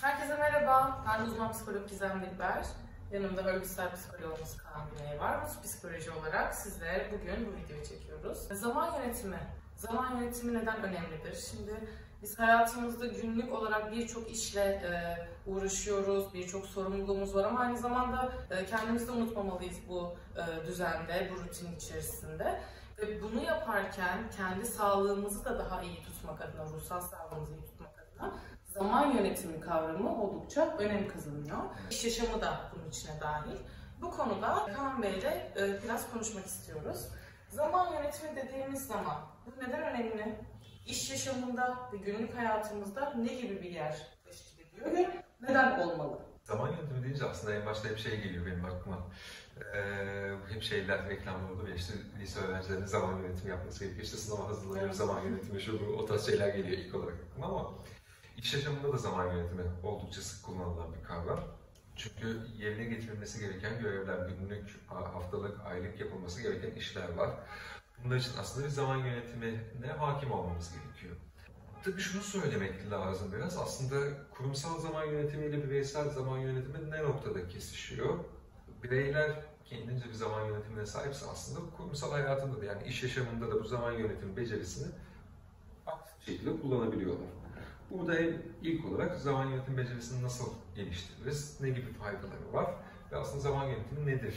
Herkese merhaba, ben uzman psikolog Gizem Dilber. Yanımda örgütsel psikologumuz Kaan Güney var. Bu psikoloji olarak sizlere bugün bu videoyu çekiyoruz. Zaman yönetimi. Zaman yönetimi neden önemlidir? Şimdi biz hayatımızda günlük olarak birçok işle e, uğraşıyoruz, birçok sorumluluğumuz var ama aynı zamanda e, kendimizi de unutmamalıyız bu e, düzende, bu rutin içerisinde. Ve bunu yaparken kendi sağlığımızı da daha iyi tutmak adına, ruhsal sağlığımızı iyi tutmak adına zaman yönetimi kavramı oldukça önem kazanıyor. İş yaşamı da bunun içine dahil. Bu konuda Kaan Bey ile e, biraz konuşmak istiyoruz. Zaman yönetimi dediğimiz zaman bu neden önemli? İş yaşamında ve günlük hayatımızda ne gibi bir yer teşkil ediyor ve neden olmalı? Zaman yönetimi deyince aslında en başta hep şey geliyor benim aklıma. Ee, hep şeyler, reklamlar olur ya işte lise öğrencilerinin zaman yönetimi yapması gerekiyor. İşte sınava hazırlanıyor, Evet. zaman yönetimi, şu bu, o tarz şeyler geliyor ilk olarak aklıma ama iş yaşamında da zaman yönetimi oldukça sık kullanılan bir kavram. Çünkü yerine getirilmesi gereken görevler, günlük, haftalık, aylık yapılması gereken işler var. Bunlar için aslında bir zaman yönetimine hakim olmamız gerekiyor. Tabii şunu söylemek lazım biraz. Aslında kurumsal zaman yönetimiyle bireysel zaman yönetimi ne noktada kesişiyor? Bireyler kendince bir zaman yönetimine sahipse aslında kurumsal hayatında da yani iş yaşamında da bu zaman yönetimi becerisini aktif şekilde kullanabiliyorlar. Burada ilk olarak zaman yönetim becerisini nasıl geliştiririz? Ne gibi faydaları var? Ve aslında zaman yönetimi nedir?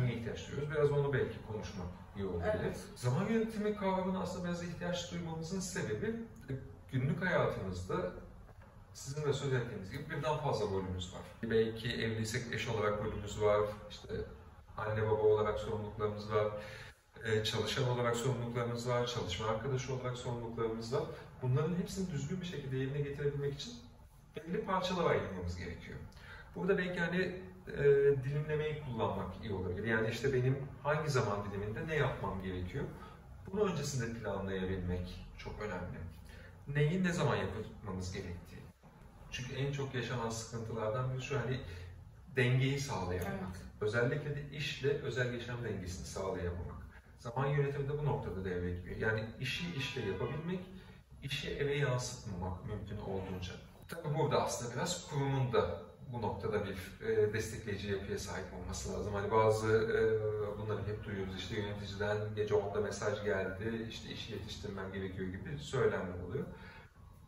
Niye ihtiyaç duyuyoruz? Biraz onu belki konuşmak iyi olabilir. Evet. Zaman yönetimi kavramına aslında biraz ihtiyaç duymamızın sebebi e, günlük hayatımızda sizin de söz ettiğiniz gibi birden fazla rolümüz var. Belki evliysek eş olarak rolümüz var, işte anne baba olarak sorumluluklarımız var, çalışan olarak sorumluluklarımız var, çalışma arkadaşı olarak sorumluluklarımız var. Bunların hepsini düzgün bir şekilde yerine getirebilmek için belli parçalara ayırmamız gerekiyor. Burada belki hani e, dilimlemeyi kullanmak iyi olabilir. Yani işte benim hangi zaman diliminde ne yapmam gerekiyor? Bunu öncesinde planlayabilmek çok önemli. Neyi ne zaman yapmamız gerektiği. Çünkü en çok yaşanan sıkıntılardan biri şu hani dengeyi sağlayamamak. Evet. Özellikle de işle özel yaşam dengesini sağlayamamak. Zaman yönetimi de bu noktada devreye giriyor. Yani işi işle yapabilmek, işi eve yansıtmamak mümkün olduğunca. Tabii burada aslında biraz kurumun da bu noktada bir e, destekleyici yapıya sahip olması lazım. Hani bazı e, bunları hep duyuyoruz işte yöneticiden gece 10'da mesaj geldi, işte işi yetiştirmem gerekiyor gibi söylemler oluyor.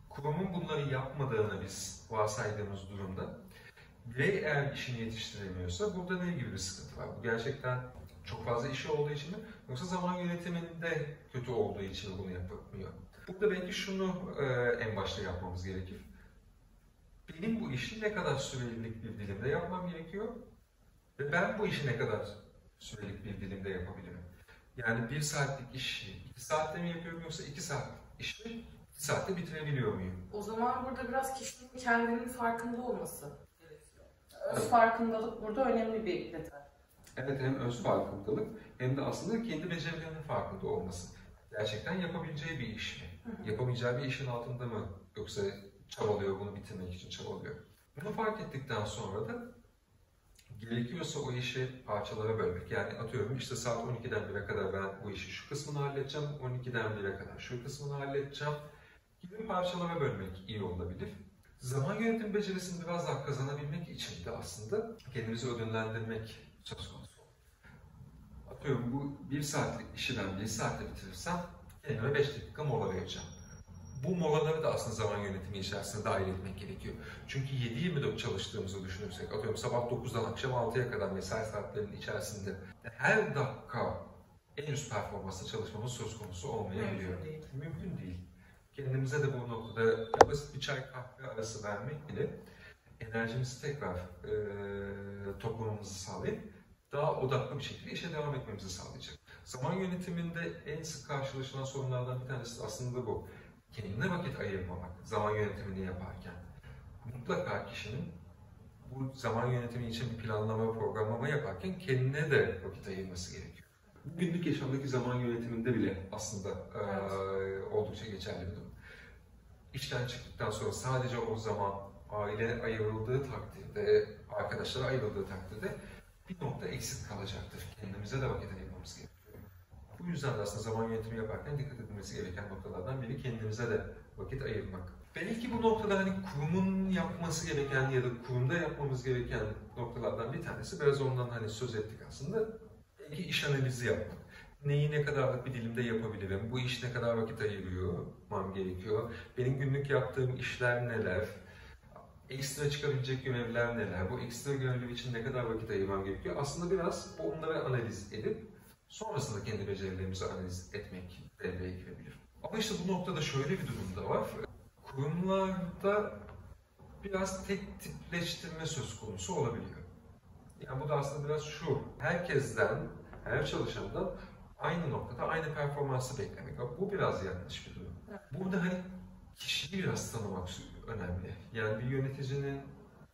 Kurumun bunları yapmadığını biz varsaydığımız durumda birey eğer işini yetiştiremiyorsa burada ne gibi bir sıkıntı var? Bu gerçekten çok fazla işi olduğu için mi yoksa zaman yönetiminde kötü olduğu için bunu yapamıyor? Burada belki şunu e, en başta yapmamız gerekir. Benim bu işi ne kadar sürelik bir dilimde yapmam gerekiyor ve ben bu işi ne kadar sürelik bir dilimde yapabilirim? Yani bir saatlik işi iki saatte mi yapıyorum yoksa iki saat işi iki saatte bitirebiliyor muyum? O zaman burada biraz kişinin kendinin farkında olması gerekiyor. Öz farkındalık burada önemli bir detay. Evet hem öz farkındalık hem de aslında kendi becerilerinin farkında olması. Gerçekten yapabileceği bir iş mi? Hı hı. Yapamayacağı bir işin altında mı? Yoksa çabalıyor bunu bitirmek için çabalıyor. Bunu fark ettikten sonra da gerekiyorsa o işi parçalara bölmek. Yani atıyorum işte saat 12'den 1'e kadar ben bu işi şu kısmını halledeceğim, 12'den 1'e kadar şu kısmını halledeceğim gibi parçalara bölmek iyi olabilir. Zaman yönetim becerisini biraz daha kazanabilmek için de aslında kendimizi ödüllendirmek söz konusu. Atıyorum bu bir saatlik işi ben bir saatte bitirirsem kendime 5 dakika mola vereceğim. Bu molaları da aslında zaman yönetimi içerisinde dahil etmek gerekiyor. Çünkü 7-24 çalıştığımızı düşünürsek, atıyorum sabah 9'dan akşam 6'ya kadar mesai saatlerinin içerisinde her dakika en üst performansla çalışmamız söz konusu olmayabiliyor. Mümkün değil. Mümkün değil. Kendimize de bu noktada basit bir çay kahve arası vermek bile enerjimizi tekrar e, toplamamızı sağlayıp daha odaklı bir şekilde işe devam etmemizi sağlayacak. Zaman yönetiminde en sık karşılaşılan sorunlardan bir tanesi aslında bu. Kendine vakit ayırmamak, zaman yönetimini yaparken. Mutlaka kişinin bu zaman yönetimi için bir planlama, programlama yaparken kendine de vakit ayırması gerekiyor. Günlük yaşamdaki zaman yönetiminde bile aslında eee, oldukça geçerli bir durum. İşten çıktıktan sonra sadece o zaman aile ayrıldığı takdirde, arkadaşlara ayrıldığı takdirde bir nokta eksik kalacaktır. Kendimize de vakit ayırmamız gerekiyor. Bu yüzden de aslında zaman yönetimi yaparken dikkat edilmesi gereken noktalardan biri kendimize de vakit ayırmak. Belki bu noktada hani kurumun yapması gereken ya da kurumda yapmamız gereken noktalardan bir tanesi biraz ondan hani söz ettik aslında. Belki iş analizi yapmak. Neyi ne kadarlık bir dilimde yapabilirim? Bu iş ne kadar vakit ayırıyorum gerekiyor? Benim günlük yaptığım işler neler? Ekstra çıkabilecek görevler neler? Bu ekstra görevler için ne kadar vakit ayırmam gerekiyor? Aslında biraz onları analiz edip sonrasında kendi becerilerimizi analiz etmek devreye girebilir. Ama işte bu noktada şöyle bir durum da var. Kurumlarda biraz tek tipleştirme söz konusu olabiliyor. Yani bu da aslında biraz şu, herkesten, her çalışandan aynı noktada aynı performansı beklemek. Bu biraz yanlış bir durum. Burada hani kişiyi biraz tanımak önemli. Yani bir yöneticinin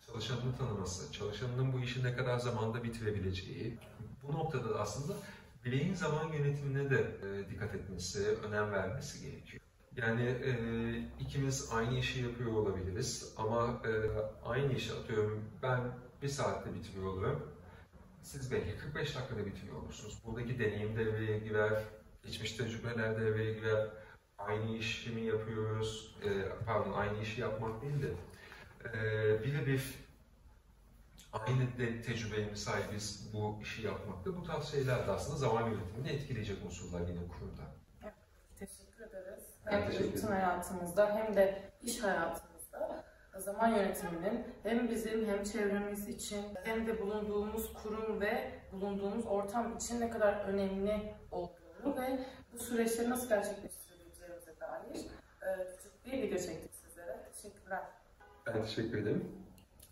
çalışanını tanıması, çalışanının bu işi ne kadar zamanda bitirebileceği, bu noktada da aslında bireyin zaman yönetimine de e, dikkat etmesi, önem vermesi gerekiyor. Yani e, ikimiz aynı işi yapıyor olabiliriz ama e, aynı işi atıyorum ben bir saatte bitiriyor olurum. Siz belki 45 dakikada bitiriyor olursunuz. Buradaki deneyim devreye girer, geçmiş tecrübeler devreye girer. Aynı işi mi yapıyoruz, e, pardon aynı işi yapmak değil de e, birebir aynı de tecrübeye mi sahibiz bu işi yapmakta. Bu tarz şeyler de aslında zaman yönetimini etkileyecek unsurlar yine kurumda. Teşekkür ederiz. Hem teşekkür bütün hayatımızda hem de iş hayatımızda zaman yönetiminin hem bizim hem çevremiz için hem de bulunduğumuz kurum ve bulunduğumuz ortam için ne kadar önemli olduğunu ve bu süreçleri nasıl gerçekleştirebileceğimize dair e, küçük bir video çektik sizlere. Teşekkürler. Ben teşekkür ederim.